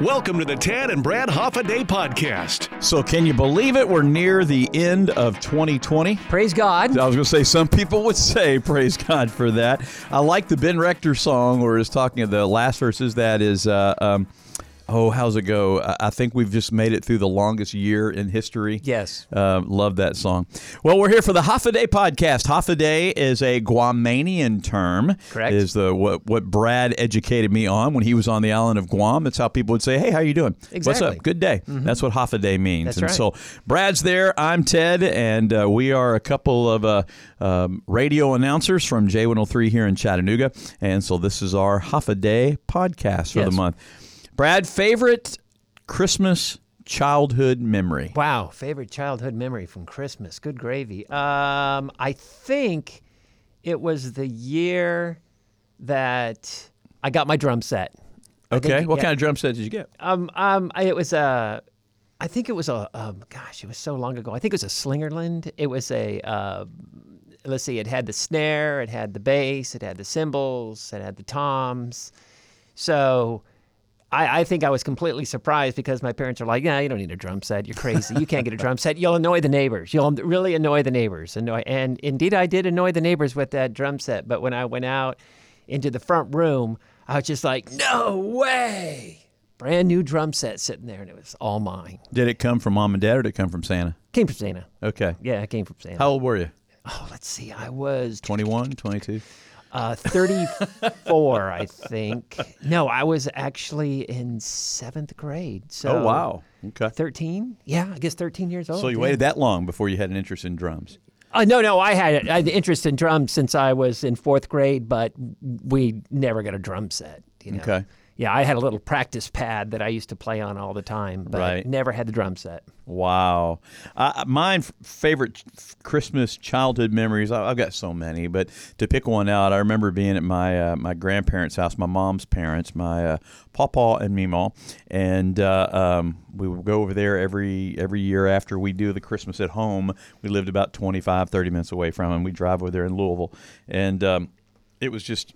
Welcome to the Tad and Brad Hafa Adai podcast. So, can you believe it? We're near the end of 2020. Praise God. I was going to say, some people would say, praise God for that. I like the Ben Rector song where it's talking, of the last verses that is, uh, um, Oh, how's it go? I think we've just made it through the longest year in history. Yes. Uh, love that song. Well, we're here for the Hafa Adai podcast. Hafa Adai is a Guamanian term. Correct. Is the what, what Brad educated me on when he was on the island of Guam. That's how people would say, hey, how are you doing? What's up? Good day. That's what Hafa Adai means. That's and right. so Brad's there. I'm Ted, and uh, we are a couple of uh, um, radio announcers from J103 here in Chattanooga. And so this is our Hafa Adai podcast for the month. Brad, favorite Christmas childhood memory? Wow. Favorite childhood memory from Christmas. Good gravy. Um, I think it was the year that I got my drum set. Think- Okay. What yeah. kind of drum set did you get? Um, um, I- it was a, I think it was a, um, gosh, it was so long ago. I think it was a Slingerland. It was a, uh, let's see, it had the snare, it had the bass, it had the cymbals, it had the toms. So I, I think I was completely surprised because my parents are like, yeah, you don't need a drum set. You're crazy. You can't get a drum set. You'll annoy the neighbors. You'll really annoy the neighbors. Annoy, and indeed, I did annoy the neighbors with that drum set. But when I went out into the front room, I was just like, no way. Brand new drum set sitting there, and it was all mine. Did it come from mom and dad or did it come from Santa? Came from Santa. Okay. Yeah, it came from Santa. How old were you? Oh, let's see. I was 21, 22? Uh, 34, I think. No, I was actually in seventh grade. So oh, wow. Okay. 13? Yeah, I guess 13 years old. So you yeah. waited that long before you had an interest in drums? Uh, no, no, I had, I had interest in drums since I was in fourth grade, but we never got a drum set. You know? Okay. Yeah, I had a little practice pad that I used to play on all the time, but Right. never had the drum set. Wow. Uh, f- favorite Christmas childhood memories. I- I've got so many, but to pick one out, I remember being at my uh, my grandparents' house, my mom's parents, my uh, pawpaw and meemaw, and uh, um, we would go over there every every year after we do the Christmas at home. We lived about 25, 30 minutes away from them. We drive over there in Louisville, and um, it was just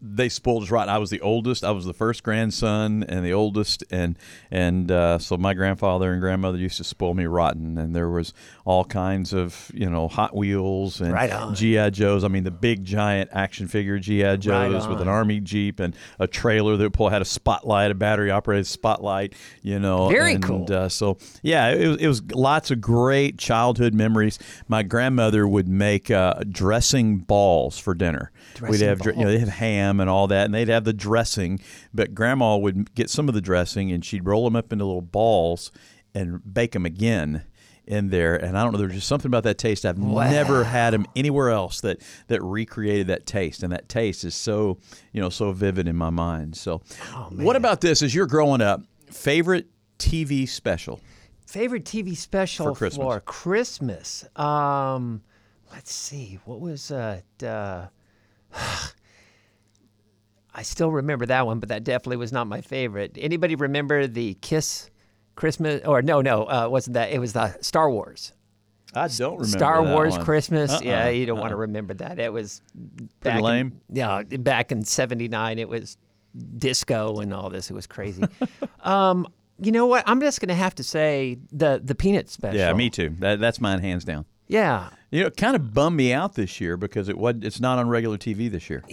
they spoiled us right. I was the oldest. I was the first grandson and the oldest, and and uh, so my grandfather and grandmother used to spoil me rotten. And there was all kinds of you know Hot Wheels and Right. GI Joes. I mean the big giant action figure GI Joes with an army jeep and a trailer that pull had a spotlight, a battery operated spotlight. You know, Very and, cool. Uh, so yeah, it was, it was lots of great childhood memories. My grandmother would make uh, dressing balls for dinner. We'd have dr- you know they have ham and all that, and they'd have the dressing. But grandma would get some of the dressing and she'd roll them up into little balls and bake them again in there. And I don't know, there's just something about that taste. I've never had them anywhere else that that recreated that taste, and that taste is so you know so vivid in my mind. So, what about this? As you're growing up, favorite TV special? Favorite TV special For Christmas. for Christmas? Um, let's see. What was uh, uh I still remember that one, but that definitely was not my favorite. Anybody remember the Kiss Christmas? Or no, no, uh, wasn't that? It was the Star Wars. I don't remember Star Wars one. Christmas. Uh-uh, Yeah, you don't want to remember that. It was back in- lame? yeah, back in '79, it was disco and all this. It was crazy. um, you know what? I'm just going to have to say the the Peanut special. Yeah, me too. That, that's mine hands down. Yeah, You know, it kind of bummed me out this year because it was it's not on regular TV this year.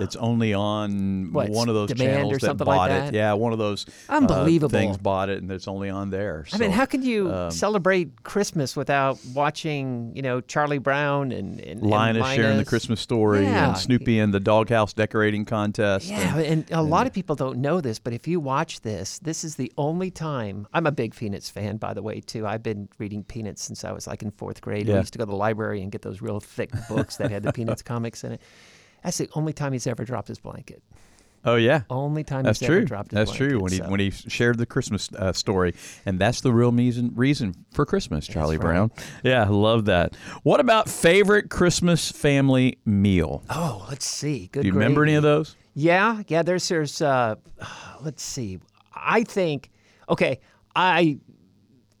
It's only on What, one of those channels that something like bought that? it. Yeah, one of those uh, Unbelievable. things bought it, and it's only on there. I mean, how can you um, celebrate Christmas without watching, you know, Charlie Brown and, and and Linus sharing the Christmas story Yeah. and Snoopy and the doghouse decorating contest? Yeah, and- and a lot of people don't know this, but if you watch this, this is the only time. I'm a big Peanuts fan, by the way, too. I've been reading Peanuts since I was like in fourth grade. Yeah. We used to go to the library and get those real thick books that had the Peanuts comics in it. That's the only time he's ever dropped his blanket. oh yeah. Only time That's he's ever true. dropped his blanket. That's blanket. true. When he so- when he shared the Christmas uh, story, and that's the real reason reason for Christmas, Charlie. Brown. Yeah, I love that. What about favorite Christmas family meal? oh, let's see. Good. Do you remember any of those? Yeah, yeah. There's, there's. Uh, let's see. I think. Okay, I.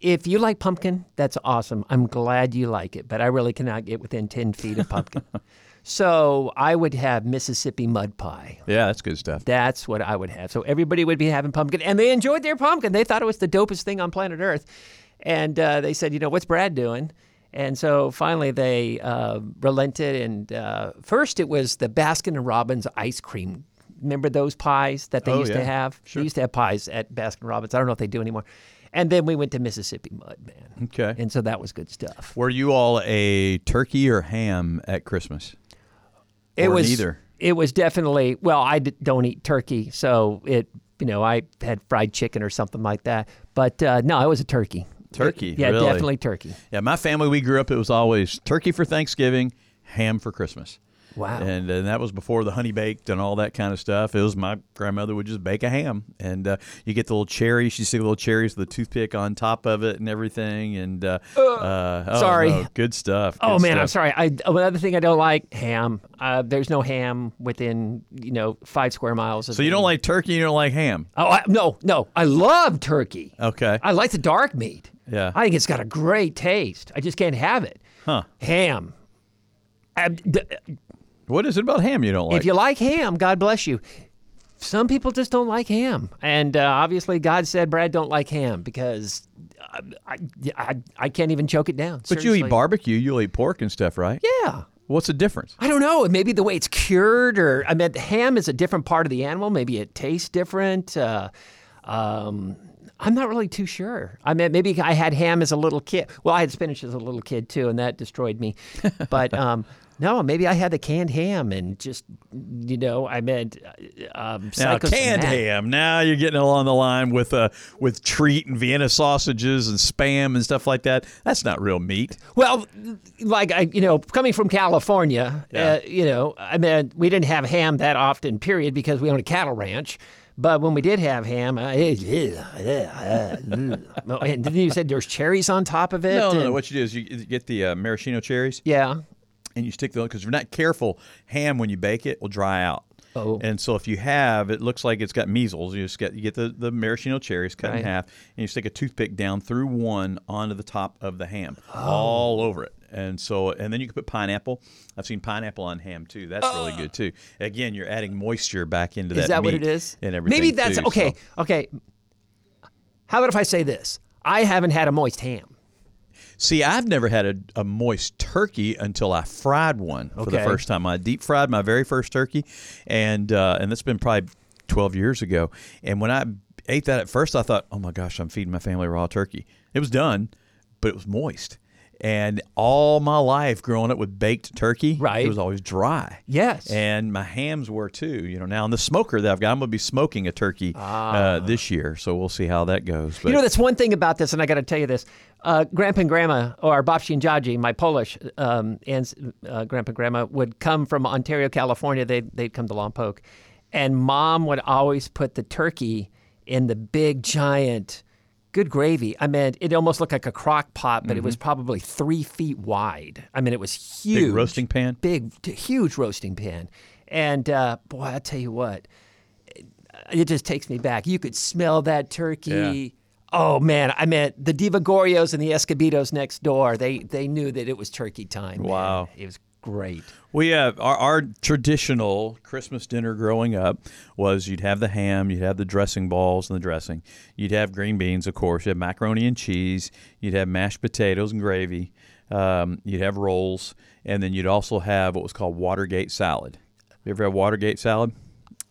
If you like pumpkin, that's awesome. I'm glad you like it, but I really cannot get within ten feet of pumpkin. So I would have Mississippi mud pie. Yeah, that's good stuff. That's what I would have. So everybody would be having pumpkin, and they enjoyed their pumpkin. They thought it was the dopest thing on planet Earth. And uh, they said, you know, what's Brad doing? And so finally they uh, relented. And uh, first it was the Baskin and Robbins ice cream. Remember those pies that they Oh, used to yeah. have? Sure. They used to have pies at Baskin Robbins. I don't know if they do anymore. And then we went to Mississippi Mud, man. Okay. And so that was good stuff. Were you all a turkey or ham at Christmas? It Or was neither? It was definitely well. I d- don't eat turkey, so it you know I had fried chicken or something like that. But uh, no, it was a turkey. Turkey, yeah, really? definitely turkey. Yeah, my family, we grew up, it was always turkey for Thanksgiving, ham for Christmas. Wow. And, and that was before the honey baked and all that kind of stuff. It was my grandmother would just bake a ham, and uh, you get the little cherries. She stick the little cherries with the toothpick on top of it and everything. And uh, uh, oh, sorry. no, good stuff. Oh good man, I'm sorry. I another thing I don't like ham. Uh, there's no ham within you know five square miles. Of So you don't like turkey, you don't like ham. Oh I, no, no. I love turkey. Okay. I like the dark meat. Yeah. I think it's got a great taste. I just can't have it. Huh. Ham. D- What is it about ham you don't like? If you like ham, God bless you. Some people just don't like ham, and uh, obviously God said Brad don't like ham because uh, I, I I can't even choke it down. but you eat barbecue, you'll eat pork and stuff, right? Yeah. What's the difference? I don't know. Maybe the way it's cured, or I mean, ham is a different part of the animal. Maybe it tastes different. Uh, um, I'm not really too sure. I mean, maybe I had ham as a little kid. Well, I had spinach as a little kid too, and that destroyed me. But um, no, maybe I had the canned ham and just, you know, I meant uh, um, Now, canned ham. Now you're getting along the line with uh, with Treet and Vienna sausages and spam and stuff like that. That's not real meat. Well, like I, you know, coming from California, Yeah. uh, you know, I mean, we didn't have ham that often, period, because we owned a cattle ranch. But when we did have ham, uh, and then you said there's cherries on top of it. No, no, no. What you do is you you get the uh, maraschino cherries yeah. And you stick the because if you're not careful, ham when you bake it will dry out. Oh. And so if you have, it looks like it's got measles. You just get you get the, the maraschino cherries cut Right. in half, and you stick a toothpick down through one onto the top of the ham, oh. all over it. And so, and then you can put pineapple. I've seen pineapple on ham too. That's really good too. Again, you're adding moisture back into Is that. that what it is? And everything. Maybe that's too, okay. so- Okay. How about if I say this? I haven't had a moist ham. See, I've never had a, a moist turkey until I fried one for the first time. I deep fried my very first turkey, and uh, and that's been probably twelve years ago. And when I ate that at first, I thought, oh my gosh, I'm feeding my family raw turkey. It was done, but it was moist. And all my life growing up with baked turkey, Right. it was always dry. Yes. And my hams were too. You know, now in the smoker that I've got, I'm going to be smoking a turkey uh, this year, so we'll see how that goes. But Ah. You know, that's one thing about this, and I got to tell you this. Uh, Grandpa and Grandma, or Babci and Jaji, my Polish um, and uh, Grandpa and Grandma, would come from Ontario, California. They'd, they'd come to Lompoc. And Mom would always put the turkey in the big, giant, good gravy. I mean, it almost looked like a crock pot, but it was probably three feet wide. I mean, it was huge. Mm-hmm. big roasting pan. Big, huge roasting pan. And uh, boy, I tell you what, it just takes me back. You could smell that turkey. Oh man, I meant the Divagorios and the Escobedos next door. They they knew that it was turkey time. man. Wow. it was great. We have our, our traditional Christmas dinner growing up was you'd have the ham, you'd have the dressing balls and the dressing, you'd have green beans, of course, you'd have macaroni and cheese, you'd have mashed potatoes and gravy, um, you'd have rolls, and then you'd also have what was called Watergate salad. You ever had Watergate salad?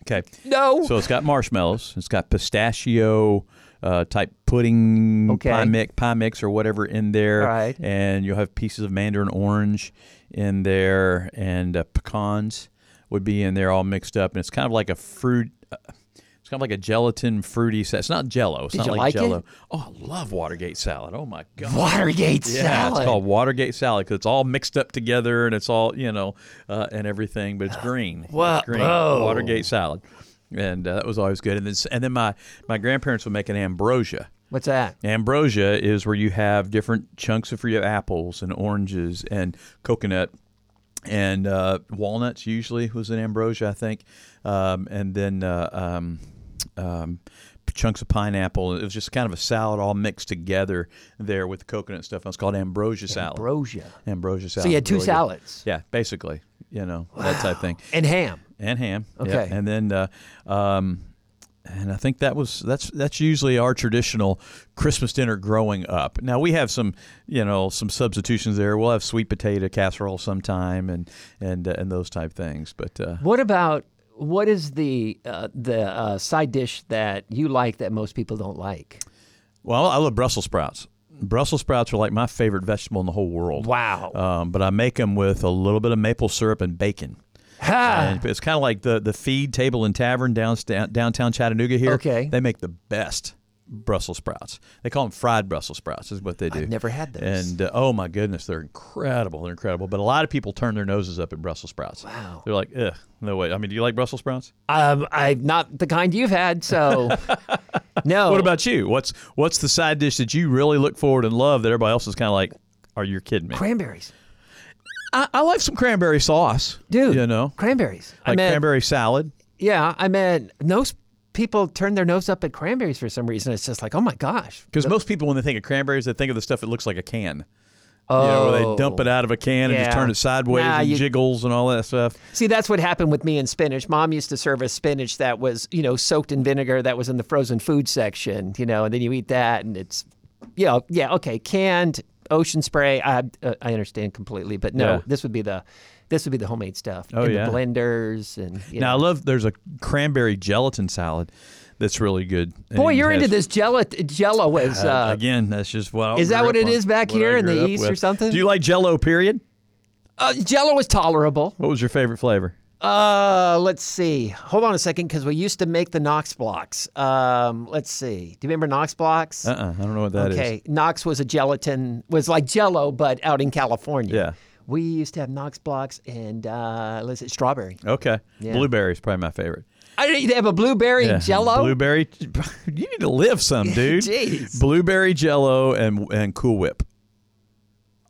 Okay. No. So it's got marshmallows. It's got pistachio uh, type pudding, Okay. pie mix, pie mix or whatever in there, right. and you'll have pieces of mandarin orange in there, and uh, pecans would be in there, all mixed up, and it's kind of like a fruit. Uh, it's kind of like a gelatin fruity. sa- It's not Jello. It's Did not you like, like it? Jello. Oh, I love Watergate salad. Oh my god. Watergate Yeah, salad. it's called Watergate salad because it's all mixed up together and it's all you know uh, and everything, but it's green. Wha- It's green. whoa. Watergate salad, and uh, that was always good. And then and then my my grandparents would make an ambrosia. What's that? Ambrosia is where you have different chunks of fruit, apples and oranges and coconut and uh, walnuts. Usually was an ambrosia, I think, um, and then uh, um, um, chunks of pineapple. It was just kind of a salad all mixed together there with the coconut stuff. It was called ambrosia salad. Ambrosia. ambrosia salad. So you had two Really good. salads Yeah, basically, you know that type thing, and ham. and ham. yeah. Okay. and then. Uh, um, and I think that was that's that's usually our traditional Christmas dinner growing up. Now we have some, you know, some substitutions there. We'll have sweet potato casserole sometime, and and uh, and those type things. But uh, What about what is the uh, the uh, side dish that you like that most people don't like? well, I love Brussels sprouts. Brussels sprouts are like my favorite vegetable in the whole world. Wow. Um, but I make them with a little bit of maple syrup and bacon. Ha! And it's kind of like the the feed table and tavern down, downtown Chattanooga here. Okay. They make the best Brussels sprouts. They call them fried Brussels sprouts. Is what they do. I've never had those. And uh, oh my goodness, they're incredible. They're incredible. But a lot of people turn their noses up at Brussels sprouts. Wow. They're like, ugh, no way. I mean, do you like Brussels sprouts? Um, I'm not the kind you've had, so no. What about you? What's what's the side dish that you really look forward and love that everybody else is kind of like, are you kidding me? cranberries, I, I like some cranberry sauce, dude? You know, cranberries. I like meant, cranberry salad. Yeah, I mean, most people turn their nose up at cranberries for some reason. It's just like, oh my gosh. Because most people, when they think of cranberries, they think of the stuff that looks like a can. Oh, You know, where they dump it out of a can and just turn it sideways Nah, and you- jiggles and all that stuff. See, that's what happened with me and spinach. Mom used to serve us spinach that was, you know, soaked in vinegar that was in the frozen food section, you know, and then you eat that and it's, you know, yeah, okay, canned ocean spray. I uh, I understand completely, but no, Yeah. this would be the this would be the homemade stuff. Oh, in yeah. the blenders and you Now I love. There's a cranberry gelatin salad that's really good. Boy, it you're into this jello. Jello is Uh, uh, again, that's just what. I is that what it on, is back here in the East or something? Do you like Jello? Period. uh, Jello is tolerable. What was your favorite flavor? Uh, let's see. Hold on a second, because we used to make the Knox blocks. Um, let's see. Do you remember Knox blocks? Uh, uh I don't know what that that is. okay, Knox was a gelatin, was like Jello, but out in California. Yeah. We used to have Knox blocks and uh, let's see, strawberry. Okay. Yeah. Blueberry is probably my favorite. I didn't have a blueberry Yeah. Jello. Blueberry. You need to live some, dude. Jeez. Blueberry Jello and and Cool Whip.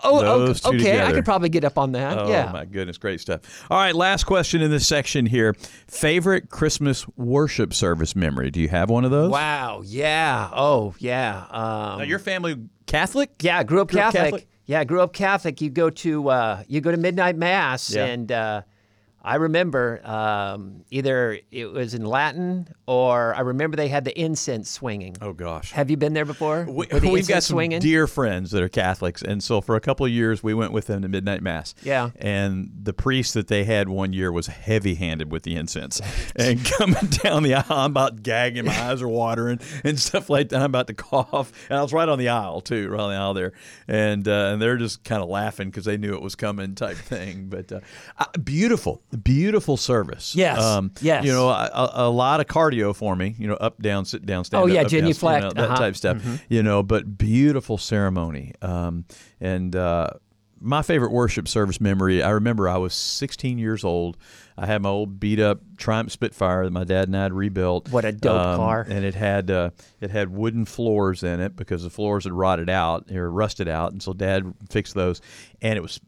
oh, those okay. okay. I could probably get up on that. Oh yeah. my goodness, great stuff. All right, last question in this section here. Favorite Christmas worship service memory? Do you have one of those? Wow. Yeah. Oh, yeah. Um, Now, your family Catholic? Yeah, I grew up Grew up Catholic. Yeah, I grew up Catholic. You go to uh, you go to midnight mass, Yeah. and uh, I remember um, either it was in Latin or I remember they had the incense swinging. Oh gosh. Have you been there before? We, we've got some swinging. dear friends that are Catholics, and so for a couple of years we went with them to midnight mass. Yeah. and the priest that they had one year was heavy-handed with the incense, and coming down the aisle, I'm about gagging, my eyes are watering, and stuff like that. I'm about to cough, and I was right on the aisle too, right on the aisle there, and uh, and they're just kind of laughing because they knew it was coming, type thing. But uh, beautiful, beautiful service. Um, Yes, yes. You know, a, a- lot of cardio for me. You know, up down, sit down, stand Oh, yeah, up, down, you know, that uh-huh. type stuff. You know, but beautiful ceremony. Um, and uh, my favorite worship service memory. I remember I was 16 years old. I had my old beat up Triumph Spitfire that my dad and I had rebuilt. What a dope Um, car. And it had uh, it had wooden floors in it because the floors had rotted out or rusted out, and so Dad fixed those. And it was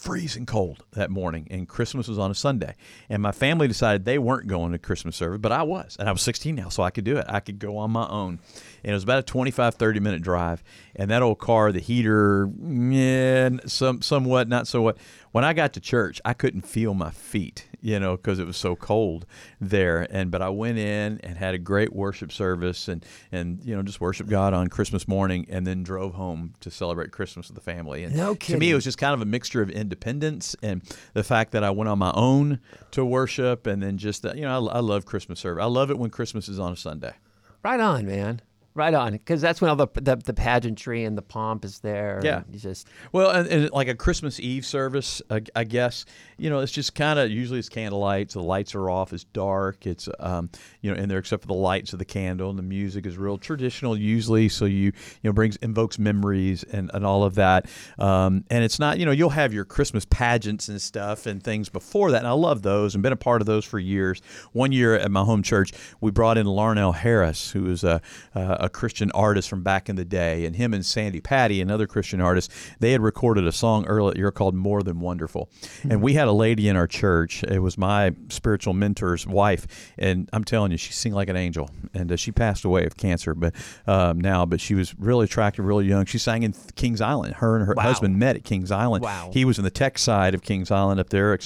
freezing cold that morning, and Christmas was on a Sunday. And my family decided they weren't going to Christmas service, but I was. And I was 16 now, so I could do it. I could go on my own. And it was about a 25, 30 minute drive. And that old car, the heater, yeah, some, somewhat, not so what. When I got to church, I couldn't feel my feet, you know, because it was so cold there. And but I went in and had a great worship service and and you know just worship God on Christmas morning, and then drove home to celebrate Christmas with the family. And No to me, it was just kind of a mixture of independence and the fact that I went on my own to worship, and then just that you know I, I love Christmas service. I love it when Christmas is on a Sunday. Right on, man. Right on, because that's when all the, the the pageantry and the pomp is there. Yeah. just Well, and, and like a Christmas Eve service, I, I guess you know it's just kind of usually it's candlelight, so the lights are off, it's dark, it's um, you know in there except for the lights of the candle, and the music is real traditional usually, so you you know brings invokes memories and, and all of that, um, and it's not you know you'll have your Christmas pageants and stuff and things before that, and I love those and been a part of those for years. One year at my home church, we brought in Larnelle Harris, who is a, a a Christian artist from back in the day, and him and Sandi Patty, another Christian artist, they had recorded a song earlier called "More Than Wonderful," and we had a lady in our church. It was my spiritual mentor's wife, and I'm telling you, she sing like an angel. And uh, she passed away of cancer, but um, now, but she was really attractive, really young. She sang in Kings Island. Her and her Wow. husband met at Kings Island. Wow. He was in the tech side of Kings Island up there,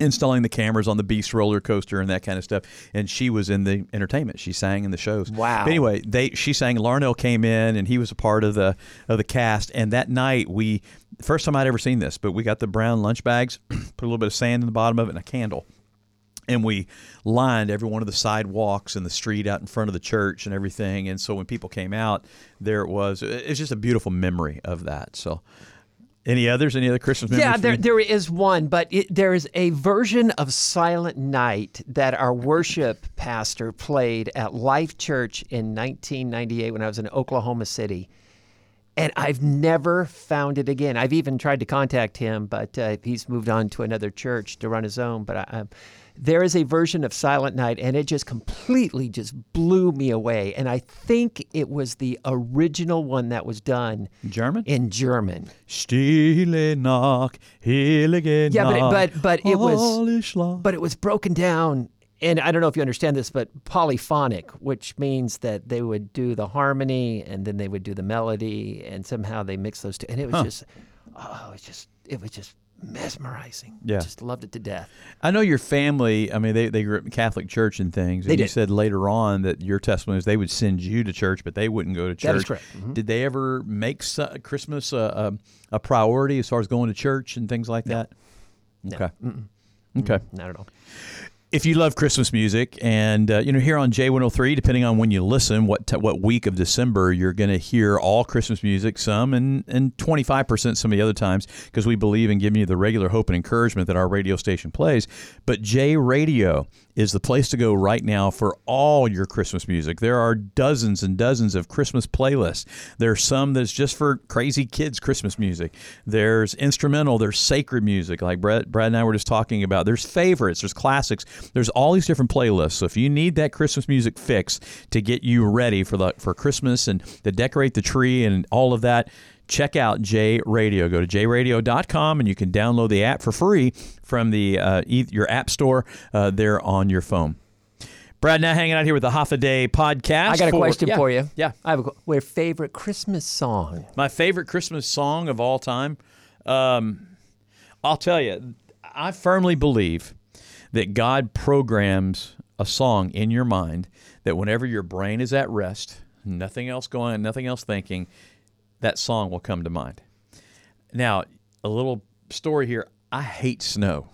installing the cameras on the Beast roller coaster and that kind of stuff. And she was in the entertainment. She sang in the shows. Wow. But anyway, they she sang. Larnelle came in and he was a part of the of the cast. And that night we first time I'd ever seen this, but we got the brown lunch bags, put a little bit of sand in the bottom of it and a candle. And we lined every one of the sidewalks and the street out in front of the church and everything. And so when people came out, there it was. It's just a beautiful memory of that. So, any others? Any other Christmas memories? Yeah, there, there is one, but it, there is a version of Silent Night that our worship pastor played at Life Church in 1998 when I was in Oklahoma City. And I've never found it again. I've even tried to contact him, but uh, he's moved on to another church to run his own. But I, I, there is a version of Silent Night, and it just completely just blew me away. And I think it was the original one that was done German? in German. Stille Nacht, heilige Nacht. Yeah, but it- but- but it was- but it was broken down and i don't know if you understand this but polyphonic which means that they would do the harmony and then they would do the melody and somehow they mix those two and it was just oh it was just it was just mesmerizing Yeah. just loved it to death I know your family. I mean, they, they grew up in Catholic church and things. And They you did. said later on that your testimony is they would send you to church, but they wouldn't go to church. That is correct. Mhm. Did they ever make Christmas a, a, a priority as far as going to church and things like that? Okay. Okay. not at all If you love Christmas music, and uh, you know, here on J103, depending on when you listen, what t- what week of December you're going to hear all Christmas music, some and and 25 percent some of the other times, because we believe in giving you the regular hope and encouragement that our radio station plays. But J Radio is the place to go right now for all your Christmas music. There are dozens and dozens of Christmas playlists. There's some that's just for crazy kids Christmas music. There's instrumental, there's sacred music like Brad, Brad and I were just talking about. There's favorites, there's classics. There's all these different playlists. So if you need that Christmas music fix to get you ready for the for Christmas and to decorate the tree and all of that, check out J Radio. Go to jradio.com and you can download the app for free from the uh, your app store uh, there on your phone. Brad, now hanging out here with the Hafa Adai podcast. i got a for- question Yeah, for you Yeah. i have a your favorite christmas song My favorite Christmas song of all time. Um, I'll tell you, I firmly believe that God programs a song in your mind that whenever your brain is at rest, nothing else going, nothing else thinking, that song will come to mind. Now, a little story here. I hate snow.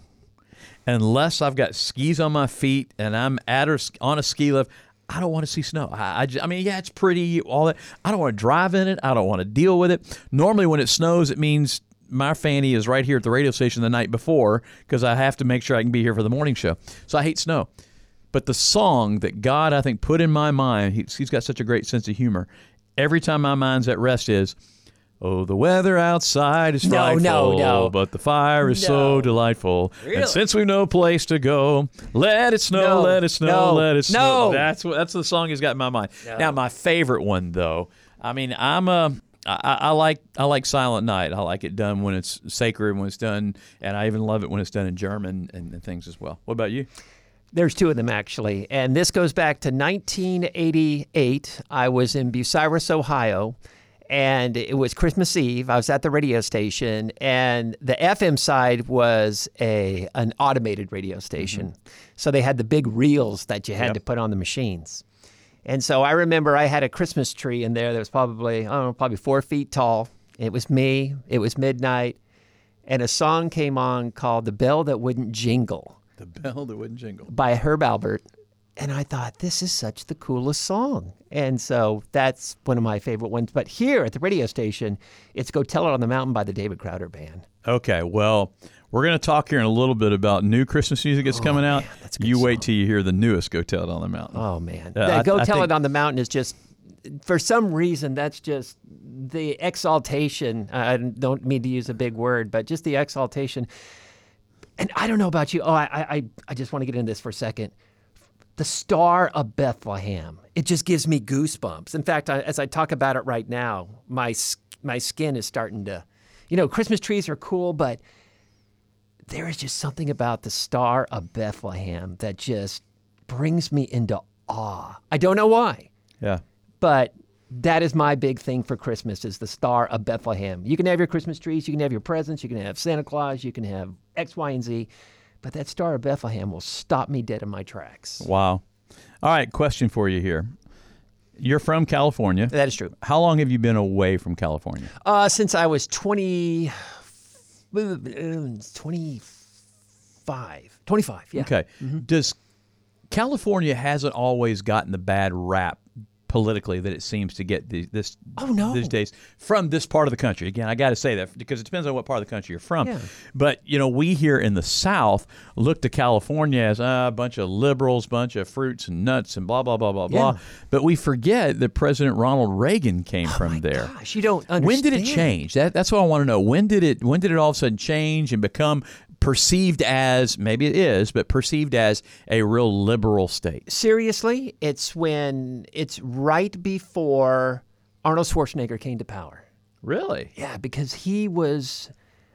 Unless I've got skis on my feet and I'm at or on a ski lift, I don't want to see snow. I, I, ju- I mean, yeah, it's pretty, all that. I don't want to drive in it. I don't want to deal with it. Normally, when it snows, it means my fanny is right here at the radio station the night before because I have to make sure I can be here for the morning show. So I hate snow. But the song that God, I think, put in my mind, he, he's got such a great sense of humor. Every time my mind's at rest is, Oh, the weather outside is No, frightful, no, no. but the fire is so delightful. Really? And since we've no place to go, let it snow, No, let it snow, no, let it snow. no. That's what that's the song he's got in my mind. Now, my favorite one though, I mean, I'm a I, I like I like Silent Night. I like it done when it's sacred, when it's done, and I even love it when it's done in German and, and things as well. What about you? There's two of them actually, and this goes back to 1988. I was in Bucyrus, Ohio, and it was Christmas Eve. I was at the radio station, and the FM side was a an automated radio station, mm-hmm. so they had the big reels that you had Yep. to put on the machines. And so I remember I had a Christmas tree in there that was probably I don't know, probably four feet tall. It was me. It was midnight, and a song came on called "The Bell That Wouldn't Jingle." The bell that wouldn't jingle. by Herb Alpert. And I thought, this is such the coolest song. And so that's one of my favorite ones. But here at the radio station, it's Go Tell It on the Mountain by the David Crowder Band. Okay, well, we're going to talk here in a little bit about new Christmas music that's oh, coming out. that's a good you wait till you hear the newest "Go Tell It on the Mountain." Oh, man. The I- Go I Tell think- It on the Mountain is just, for some reason, that's just the exaltation. I don't mean to use a big word, but just the exaltation. And I don't know about you. Oh, I, I, I just want to get into this for a second. the Star of Bethlehem. It just gives me goosebumps. In fact, I, as I talk about it right now, my my skin is starting to, you know, Christmas trees are cool, but there is just something about the Star of Bethlehem that just brings me into awe. I don't know why, Yeah. but that is my big thing for Christmas is the Star of Bethlehem. You can have your Christmas trees, you can have your presents, you can have Santa Claus, you can have X, Y, and Z, but that Star of Bethlehem will stop me dead in my tracks. Wow. All right, question for you here. You're from California. That is true. How long have you been away from California? Uh, since I was 20, uh, 25. 25, yeah. Okay. Does California hasn't always gotten the bad rap politically that it seems to get the, this Oh, no. these days from this part of the country. Again, I got to say that because it depends on what part of the country you're from. Yeah. But you know, we here in the South look to California as uh, a bunch of liberals, bunch of fruits and nuts and blah blah blah blah blah. Yeah. But we forget that President Ronald Reagan came from there. Gosh, you don't understand. When did it change? That, that's what I want to know. When did it? When did it all of a sudden change and become perceived as maybe it is, but perceived as a real liberal state? Seriously, it's when it's right before Arnold Schwarzenegger came to power. Really? Yeah, because he was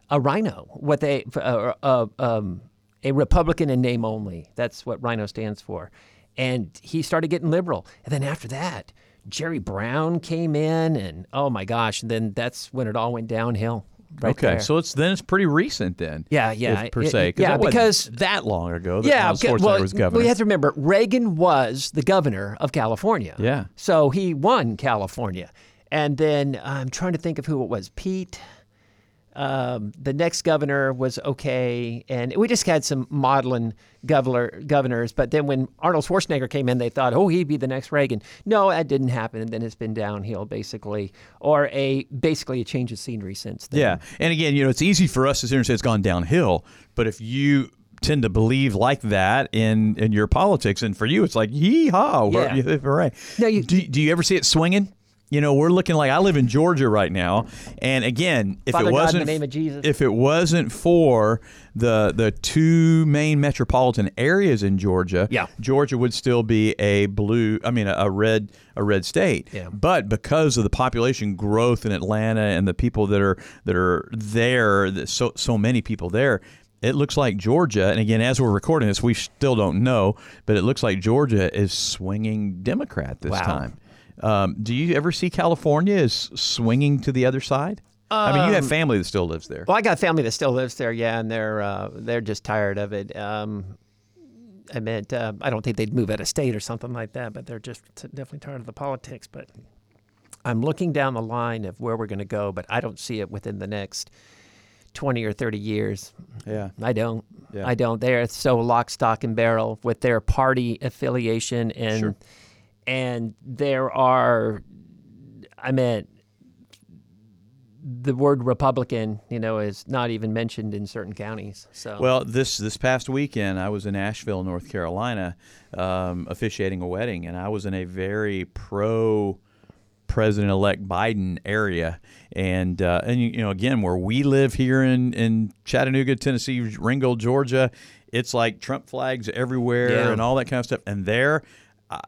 a RINO, what they uh, uh, um, a Republican in name only. That's what RINO stands for. And he started getting liberal. And then after that, Jerry Brown came in, and oh my gosh, and then that's when it all went downhill. Right okay, there. so it's then it's pretty recent then. Yeah, yeah, if- per it- se. yeah, that wasn't because- that long ago. That yeah, Schwarzenegger well, was governor. we have to remember Reagan was the governor of California. Yeah. So he won California. And then I'm trying to think of who it was. Pete. Um, the next governor was okay, and we just had some modeling governor governors. But then when Arnold Schwarzenegger came in, they thought, oh, he'd be the next Reagan. No, that didn't happen, and then it's been downhill basically, or a basically a change of scenery since then. Yeah, and again, you know, it's easy for us to sit here and say it's gone downhill, but if you tend to believe like that in in your politics, and for you, it's like yee-haw, Yeah. yeah. hooray. No, you- do, do you ever see it swinging? You know, we're looking like I live in Georgia right now, and again, if Father it God, in wasn't the name of Jesus. if it wasn't for the the two main metropolitan areas in Georgia, Yeah. Georgia would still be a blue, I mean, a, a red a red state. Yeah. But because of the population growth in Atlanta and the people that are that are there, that so so many people there, it looks like Georgia. And again, as we're recording this, we still don't know, but it looks like Georgia is swinging Democrat this Wow. time. Um, do you ever see California as swinging to the other side? I mean, you have family that still lives there. Well, I got family that still lives there, yeah, and they're uh, they're just tired of it. Um, I meant uh, I don't think they'd move out of state or something like that, but they're just definitely tired of the politics. But I'm looking down the line of where we're going to go, but I don't see it within the next twenty or thirty years. Yeah. I don't. Yeah. I don't. They're so lock, stock, and barrel with their party affiliation, and Sure. And there are. I meant the word Republican, you know, is not even mentioned in certain counties. So Well, this this past weekend, I was in Asheville, North Carolina, um, officiating a wedding, and I was in a very pro President-elect Biden area, and uh, and you know, again, where we live here in in Chattanooga, Tennessee, Ringgold, Georgia, it's like Trump flags everywhere Yeah. and all that kind of stuff. And there,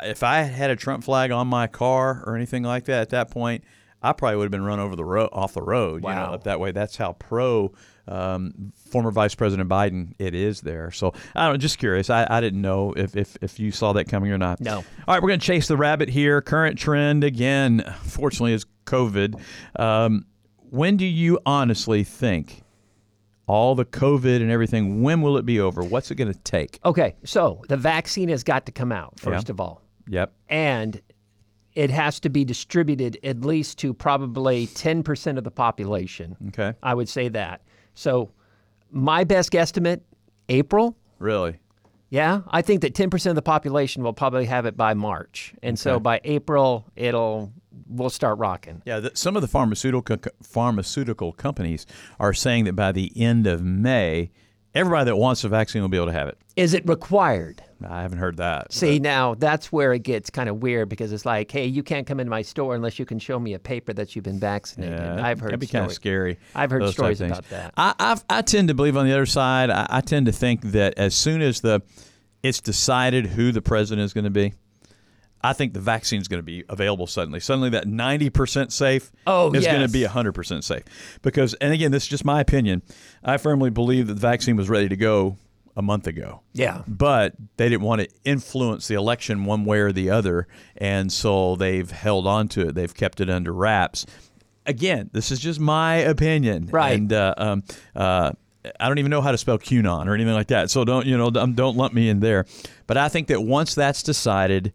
if I had a Trump flag on my car or anything like that at that point. I probably would have been run over the road off the road, you know, Wow. up that way. That's how pro um, former Vice President Biden it is there. So I don't know, just curious. I, I didn't know if, if if you saw that coming or not. No. All right, we're gonna chase the rabbit here. Current trend again, fortunately, is COVID. Um, when do you honestly think all the COVID and everything? When will it be over? What's it gonna take? okay, so the vaccine has got to come out first Yeah. of all, Yep. and it has to be distributed at least to probably ten percent of the population. Okay. I would say that. So my best guesstimate, April. Really. Yeah, I think that 10% of the population will probably have it by March. And so by April, it'll we'll start rocking. Yeah, the, some of the pharmaceutical pharmaceutical companies are saying that by the end of May, everybody that wants a vaccine will be able to have it. Is it required? I haven't heard that. See, now that's where it gets kind of weird because it's like, hey, you can't come into my store unless you can show me a paper that you've been vaccinated. Yeah, I've heard that'd be kind of stories. scary. I've heard stories about that. I I've, I tend to believe on the other side. I, I tend to think that as soon as the it's decided who the president is going to be, I think the vaccine is going to be available suddenly. Suddenly, that 90% safe Oh, is going to be 100% safe. Because, and again, this is just my opinion. I firmly believe that the vaccine was ready to go a month ago. Yeah. But they didn't want to influence the election one way or the other. And so they've held on to it, they've kept it under wraps. Again, this is just my opinion. Right. And, uh, um, uh, I don't even know how to spell QAnon or anything like that. So don't you know? Don't lump me in there. But I think that once that's decided,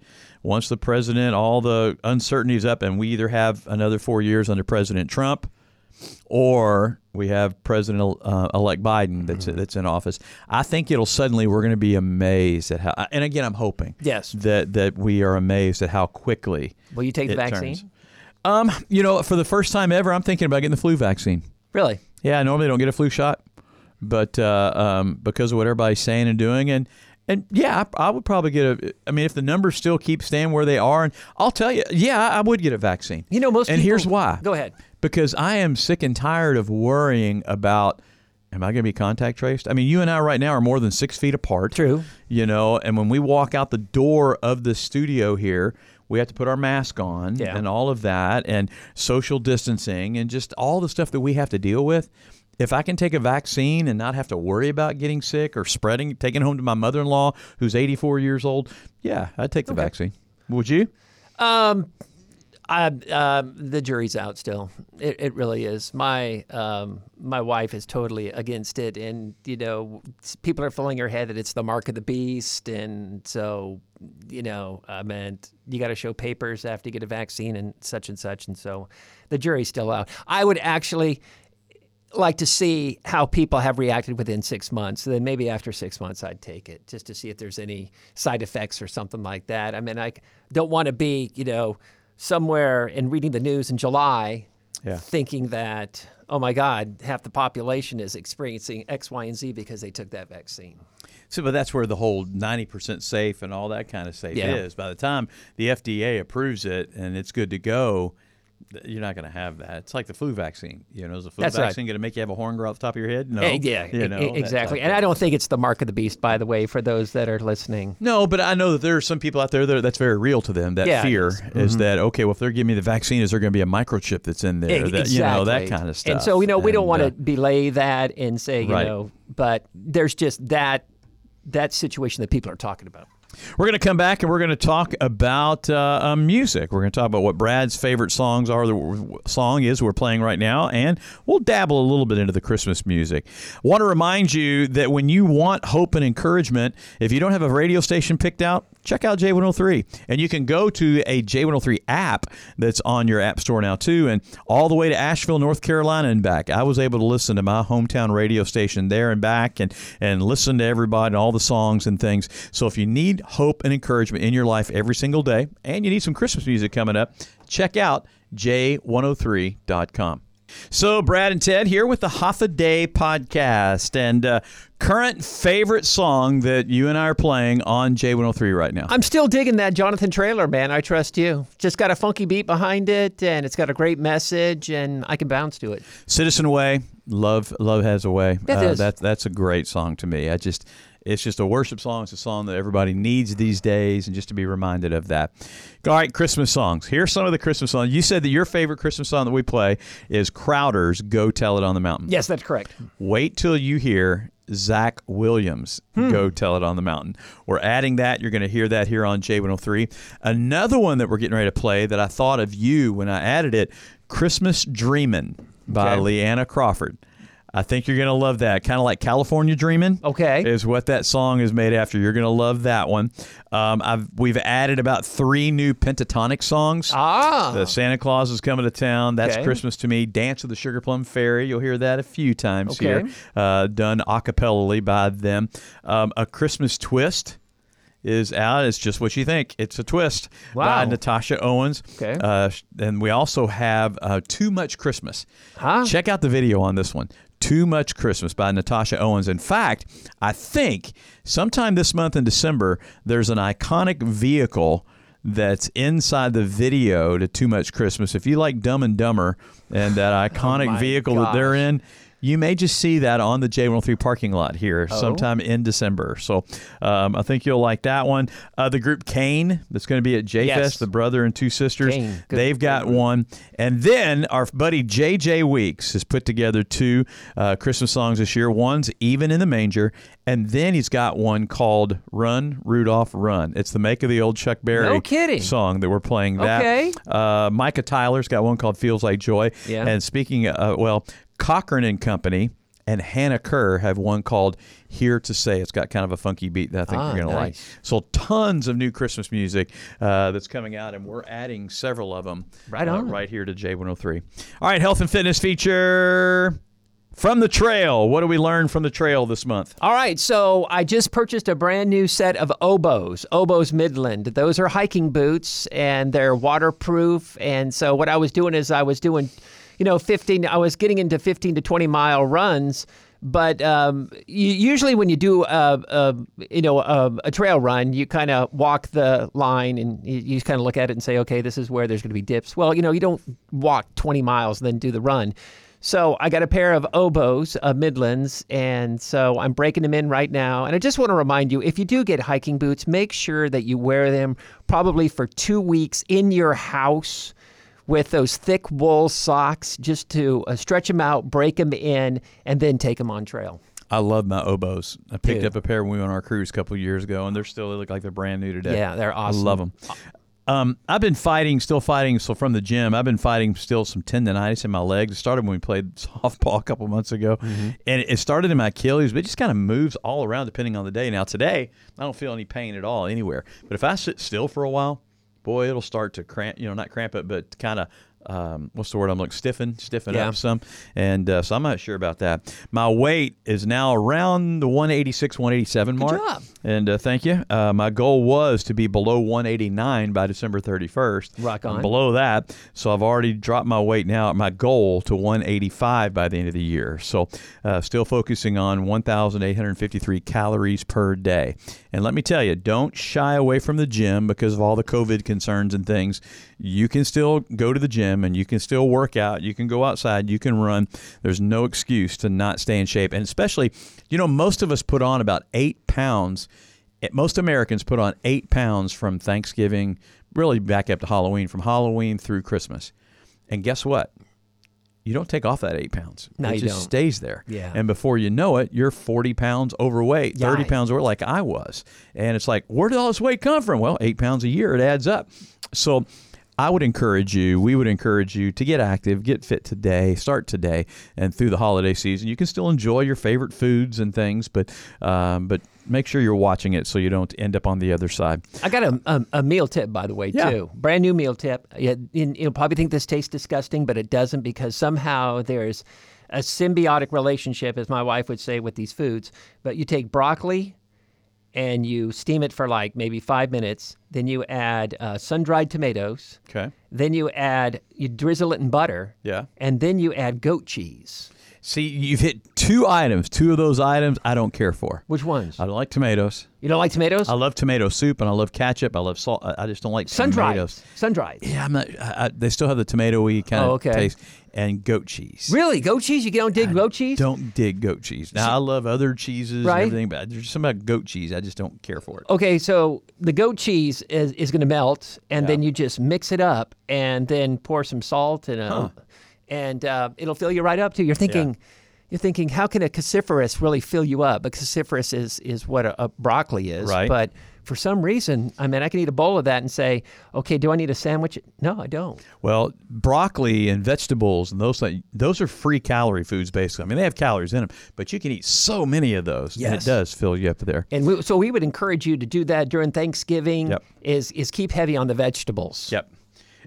once the president, all the uncertainties up, and we either have another four years under President Trump, or we have President uh, elect Biden that's Mm-hmm. that's in office. I think it'll suddenly we're going to be amazed at how. And again, I'm hoping Yes. that that we are amazed at how quickly. Will you take the vaccine? turns. Um, you know, for the first time ever, I'm thinking about getting the flu vaccine. Really? Yeah, I normally don't get a flu shot, but uh, um, because of what everybody's saying and doing, and and yeah, I, I would probably get a. I mean, if the numbers still keep staying where they are, and I'll tell you, yeah, I would get a vaccine. You know, most and people- here's why. Go ahead. Because I am sick and tired of worrying about. Am I going to be contact traced? I mean, you and I right now are more than six feet apart. True. You know, and when we walk out the door of the studio here, we have to put our mask on Yeah. and all of that and social distancing and just all the stuff that we have to deal with. If I can take a vaccine and not have to worry about getting sick or spreading, taking home to my mother in law who's 84 years old, yeah, I'd take the vaccine. Would you? Um, I, um, the jury's out still. It, it really is. My um, my wife is totally against it, and you know, people are filling her head that it's the mark of the beast, and so you know, I meant you got to show papers after you get a vaccine and such and such, and so the jury's still out. I would actually like to see how people have reacted within six months. Then maybe after six months, I'd take it just to see if there's any side effects or something like that. I mean, I don't want to be, you know, somewhere and reading the news in July, Yeah. thinking that oh my God, half the population is experiencing X, Y, and Z because they took that vaccine. So, but that's where the whole 90% safe and all that kind of safe Yeah. is. By the time the FDA approves it and it's good to go, you're not going to have that. It's like the flu vaccine. You know, is the flu That's right. vaccine going to make you have a horn grow off the top of your head? No. Eh, yeah, You know, exactly. And I don't think it's the mark of the beast, by the way, for those that are listening. No, but I know that there are some people out there that that's very real to them. That Yeah, fear is. is that okay? Well, if they're giving me the vaccine, is there going to be a microchip that's in there? That you know that kind of stuff. And so, you know, we don't want uh, to belay that and say, you Right. know, but there's just that that situation that people are talking about. We're going to come back and we're going to talk about uh, uh, music. We're going to talk about what Brad's favorite songs are. The song is we're playing right now, and we'll dabble a little bit into the Christmas music. Want to remind you that when you want hope and encouragement, if you don't have a radio station picked out, check out J103, and you can go to a J103 app that's on your app store now too, and all the way to Asheville, North Carolina, and back. I was able to listen to my hometown radio station there and back, and and listen to everybody and all the songs and things. So if you need hope and encouragement in your life every single day, and you need some Christmas music coming up, check out j103.com. So, Brad and Ted here with the Hafa Adai podcast and uh, current favorite song that you and I are playing on J103 right now. I'm still digging that Jonathan Traylor, man. I trust you. Just got a funky beat behind it, and it's got a great message, and I can bounce to it. Citizen Way, Love Love Has a Way. That is. That's that's a great song to me. I just it's just a worship song. It's a song that everybody needs these days, and just to be reminded of that. All right, Christmas songs. Here's some of the Christmas songs. You said that your favorite Christmas song that we play is Crowder's "Go Tell It on the Mountain." Yes, that's correct. Wait till you hear Zach Williams hmm. go tell it on the mountain. We're adding that. You're going to hear that here on J103. Another one that we're getting ready to play that I thought of you when I added it Christmas Dreamin' by Okay. Leanna Crawford. I think you're going to love that. Kind of like California Dreaming. Okay. Is what that song is made after. You're going to love that one. Um, I've we've added about three new Pentatonix songs. Ah, The Santa Claus is coming to town. That's Okay. Christmas to me. Dance of the Sugar Plum Fairy. You'll hear that a few times Okay. here, uh, done a cappella by them. Um, a Christmas Twist is out. It's just what you think. It's a twist by Natasha Owens. Okay. Uh, and we also have uh, Too Much Christmas. Huh? Check out the video on this one. Too Much Christmas by Natasha Owens. In fact, I think sometime this month in December, there's an iconic vehicle that's inside the video to Too Much Christmas. If you like Dumb and Dumber and that oh iconic Oh vehicle that they're in, you may just see that on the J103 parking lot here sometime in December. So um, I think you'll like that one. Uh, the group Cain that's going to be at J Yes. The brother and two sisters, Cain. Good- they've got good one. And then our buddy JJ Weeks has put together two uh, Christmas songs this year. One's Even in the Manger, and then he's got one called Run, Rudolph, Run. It's the make of the old Chuck Berry No kidding. song that we're playing that. Okay. Uh, Micah Tyler's got one called Feels Like Joy. Yeah. And speaking, uh, well, Cochren and Company and Hannah Kerr have one called Here to Say. It's got kind of a funky beat that I think Ah, you're going to like. So tons of new Christmas music uh, that's coming out, and we're adding several of them Right uh, on. right here to J103. All right, health and fitness feature from the trail. What do we learn from the trail this month? All right, so I just purchased a brand new set of Oboz, Oboz Midland. Those are hiking boots and they're waterproof. And so what I was doing is I was doing, you know, 15, I was getting into 15 to 20 mile runs. But um, you, usually when you do a, a you know a, a trail run, you kind of walk the line and you, you kind of look at it and say, okay, this is where there's going to be dips. Well, you know, you don't walk 20 miles and then do the run. So I got a pair of Oboz, uh, Midlands, and so I'm breaking them in right now. And I just want to remind you, if you do get hiking boots, make sure that you wear them probably for two weeks in your house with those thick wool socks, just to uh, stretch them out, break them in, and then take them on trail. I love my Oboz. I picked Dude. up a pair when we went on our cruise a couple years ago, and they're still they look like they're brand new today. Yeah, they're awesome. I love them. Um, I've been fighting, still fighting. So from the gym, I've been fighting still some tendonitis in my legs. It started when we played softball a couple months ago, Mm-hmm. and it started in my Achilles, but it just kind of moves all around depending on the day. Now today, I don't feel any pain at all anywhere. But if I sit still for a while, boy, it'll start to cramp. You know, not cramp it, but kind of. Um, what's the word I'm looking? Stiffen, stiffen Yeah. up some, and uh, so I'm not sure about that. My weight is now around the 186, 187 mark. job. And uh, thank you. Uh, my goal was to be below 189 by December 31st. Rock I'm on. below that, so I've already dropped my weight now. My goal to 185 by the end of the year. So uh, still focusing on 1,853 calories per day. And let me tell you, don't shy away from the gym because of all the COVID concerns and things. You can still go to the gym and you can still work out. You can go outside. You can run. There's no excuse to not stay in shape. And especially, you know, most of us put on about eight pounds. Most Americans put on eight pounds from Thanksgiving, really back up to Halloween, from Halloween through Christmas. And guess what? You don't take off that eight pounds. No, it you just don't. stays there. Yeah. And before you know it, you're 40 pounds overweight, 30 Yikes. pounds over, like I was. And it's like, where did all this weight come from? Well, eight pounds a year, it adds up. So I would encourage you, we would encourage you to get active, get fit today, start today, and through the holiday season. You can still enjoy your favorite foods and things, but um, but make sure you're watching it so you don't end up on the other side. I got a, a, a meal tip, by the way, Yeah. too. Brand new meal tip. Yeah, you, you'll probably think this tastes disgusting, but it doesn't because somehow there's a symbiotic relationship, as my wife would say, with these foods. But you take broccoli and you steam it for like maybe five minutes. Then you add uh, sun dried tomatoes. Okay. Then you add, you drizzle it in butter. Yeah. And then you add goat cheese. See, you've hit two items. Two of those items I don't care for. Which ones? I don't like tomatoes. You don't like tomatoes? I love tomato soup and I love ketchup. I love salt. I I just don't like Sun dried. tomatoes. Sun dried. Yeah, I'm not. I, I, they still have the tomatoey kind of Oh, okay. taste and goat cheese. Really? Goat cheese? You don't dig goat cheese? Don't dig goat cheese. Now I love other cheeses Right. and everything, but there's something about goat cheese I just don't care for it. Okay, so the goat cheese is, is going to melt, and then you just mix it up, and then pour some salt and a, and uh, it'll fill you right up too. You're thinking, you're thinking, how can a cruciferous really fill you up? A cruciferous is is what a, a broccoli is, Right. But for some reason, I mean, I can eat a bowl of that and say, okay, do I need a sandwich? No, I don't. Well, broccoli and vegetables and those things, those are free calorie foods basically. I mean, they have calories in them, but you can eat so many of those, and it does fill you up there. And we, so we would encourage you to do that during Thanksgiving. Yep. Is is keep heavy on the vegetables. Yep.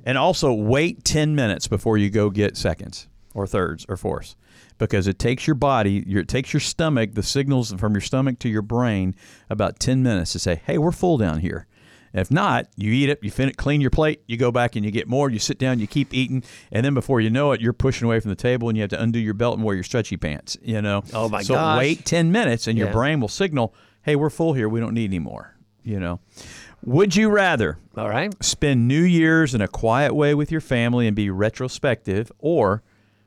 And also wait 10 minutes before you go get seconds or thirds or fourths because it takes your body, your, it takes your stomach, the signals from your stomach to your brain about 10 minutes to say, hey, we're full down here. If not, you eat it, you fin- clean your plate, you go back and you get more, you sit down, you keep eating, and then before you know it, you're pushing away from the table and you have to undo your belt and wear your stretchy pants, you know? Oh, my god! so gosh. wait 10 minutes and your brain will signal, hey, we're full here, we don't need any more, you know? Would you rather All right. spend New Year's in a quiet way with your family and be retrospective, or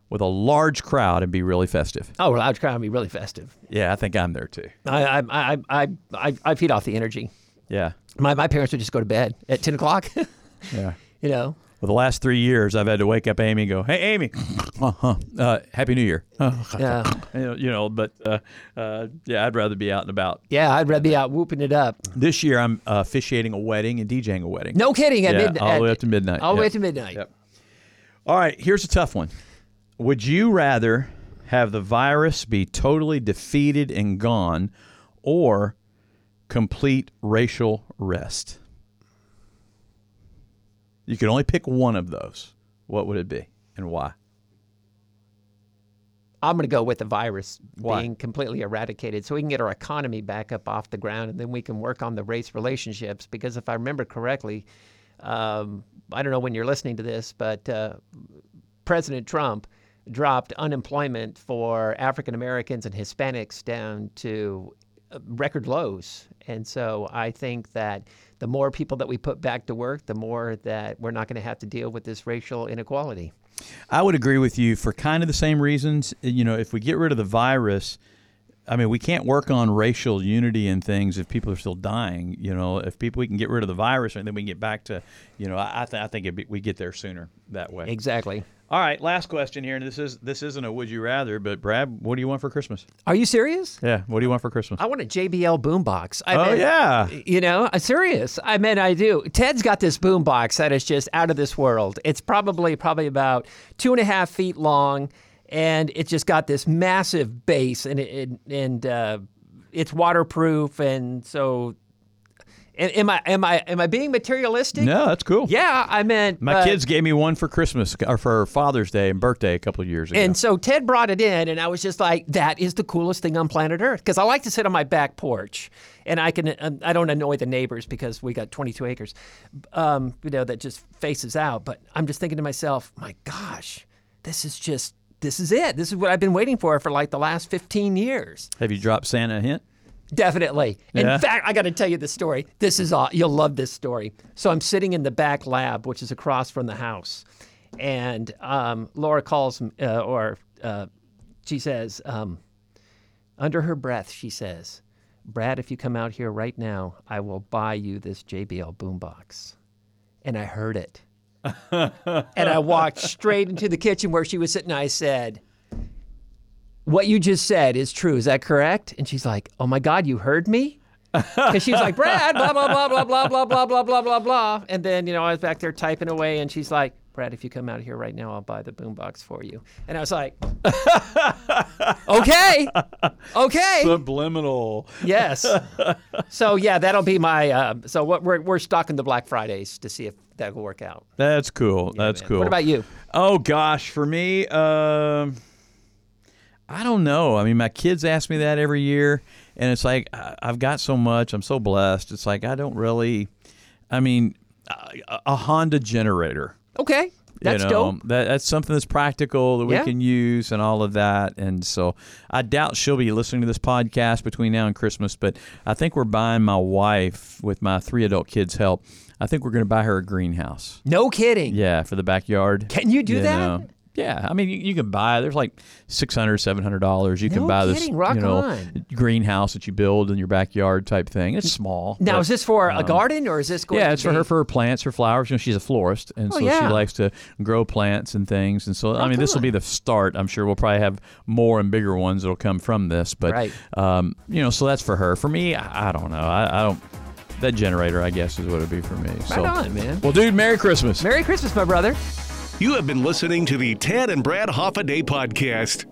with a large crowd and be really festive. Oh, well, I'd try to be really festive. Yeah, I think I'm there too. I I I I I, I feed off the energy. Yeah, My my parents would just go to bed at ten o'clock. yeah. you know. For the last three years, I've had to wake up Amy and go, "Hey, Amy, uh-huh. uh, Happy New Year." Yeah. you, know, but uh, uh, yeah, I'd rather be out and about. Yeah, I'd rather be out whooping it up. This year, I'm uh, officiating a wedding and DJing a wedding. No kidding. At Yeah, mid- all the way up to midnight. All the way Yep. up to midnight. Yep. All right, here's a tough one. Would you rather have the virus be totally defeated and gone, or complete racial rest? You could only pick one of those. What would it be, and why? I'm going to go with the virus Why? being completely eradicated so we can get our economy back up off the ground and then we can work on the race relationships. Because if I remember correctly, um, I don't know when you're listening to this, but uh, President Trump dropped unemployment for African Americans and Hispanics down to record lows. And so I think that the more people that we put back to work, the more that we're not going to have to deal with this racial inequality. I would agree with you for kind of the same reasons. You know, if we get rid of the virus, I mean, we can't work on racial unity and things if people are still dying. You know, if people we can get rid of the virus and then we can get back to, you know, I, th- I think it'd be, we get there sooner that way. Exactly. All right, last question here, and this is this isn't a would you rather, but Brad, what do you want for Christmas? Are you serious? Yeah, what do you want for Christmas? I want a JBL boombox. I oh mean, yeah, You know, I'm serious. I mean, I do. Ted's got this boombox that is just out of this world. It's probably probably about two and a half feet long, and it's just got this massive bass, and it, and uh, it's waterproof, and so. Am I am I am I being materialistic? no, that's cool. Yeah, I meant My uh, kids gave me one for Christmas or for Father's Day and birthday a couple of years ago. And so Ted brought it in, and I was just like, "That is the coolest thing on planet Earth." Because I like to sit on my back porch, and I can um, I don't annoy the neighbors because we got 22 acres, um, you know, that just faces out. But I'm just thinking to myself, "My gosh, this is just this is it. This is what I've been waiting for for like the last 15 years." Have you dropped Santa a hint? Definitely. In Yeah? fact, I got to tell you the story. This is all you'll love this story. So I'm sitting in the back lab, which is across from the house, and um, Laura calls, uh, or uh, she says, um, under her breath, she says, "Brad, if you come out here right now, I will buy you this JBL boombox." And I heard it, and I walked straight into the kitchen where she was sitting. I said what you just said is true. Is that correct? And she's like, oh my God, you heard me? Because she's like, Brad, blah, blah, blah, blah, blah, blah, blah, blah, blah, blah, blah. And then, you know, I was back there typing away, and she's like, Brad, if you come out here right now, I'll buy the boombox for you. And I was like, okay, okay, Subliminal. yes. So yeah, that'll be my. Uh, so what we're we're stocking the Black Fridays to see if that will work out. That's cool. That's man. cool. What about you? Oh gosh, for me, um, I don't know. I mean, my kids ask me that every year, and it's like I- I've got so much. I'm so blessed. It's like I don't really. I mean, a, Honda generator. Okay, that's you know, dope. That, that's something that's practical that we Yeah. can use and all of that. And so I doubt she'll be listening to this podcast between now and Christmas, but I think we're buying my wife, with my three adult kids' help, I think we're going to buy her a greenhouse. No kidding. Yeah, for the backyard. Can you do that? know. Yeah, I mean, you, you can buy. There's like six hundred, seven hundred dollars. You can No buy this, kidding. Rock you know, on. greenhouse that you build in your backyard type thing. It's small. Now, but- is this for a garden or is this going? yeah, it's for be- her for her plants, her flowers. You know, she's a florist, and Oh, so yeah. she likes to grow plants and things. And so, I mean, this will be the start. I'm sure we'll probably have more and bigger ones that'll come from this. But, Right. um, you know, so that's for her. For me, I, I don't know. I, I don't. That generator, I guess, is what it'd be for me. so, on, man. Well, dude, Merry Christmas. Merry Christmas, my brother. You have been listening to the Ted and Brad Hafa Adai podcast.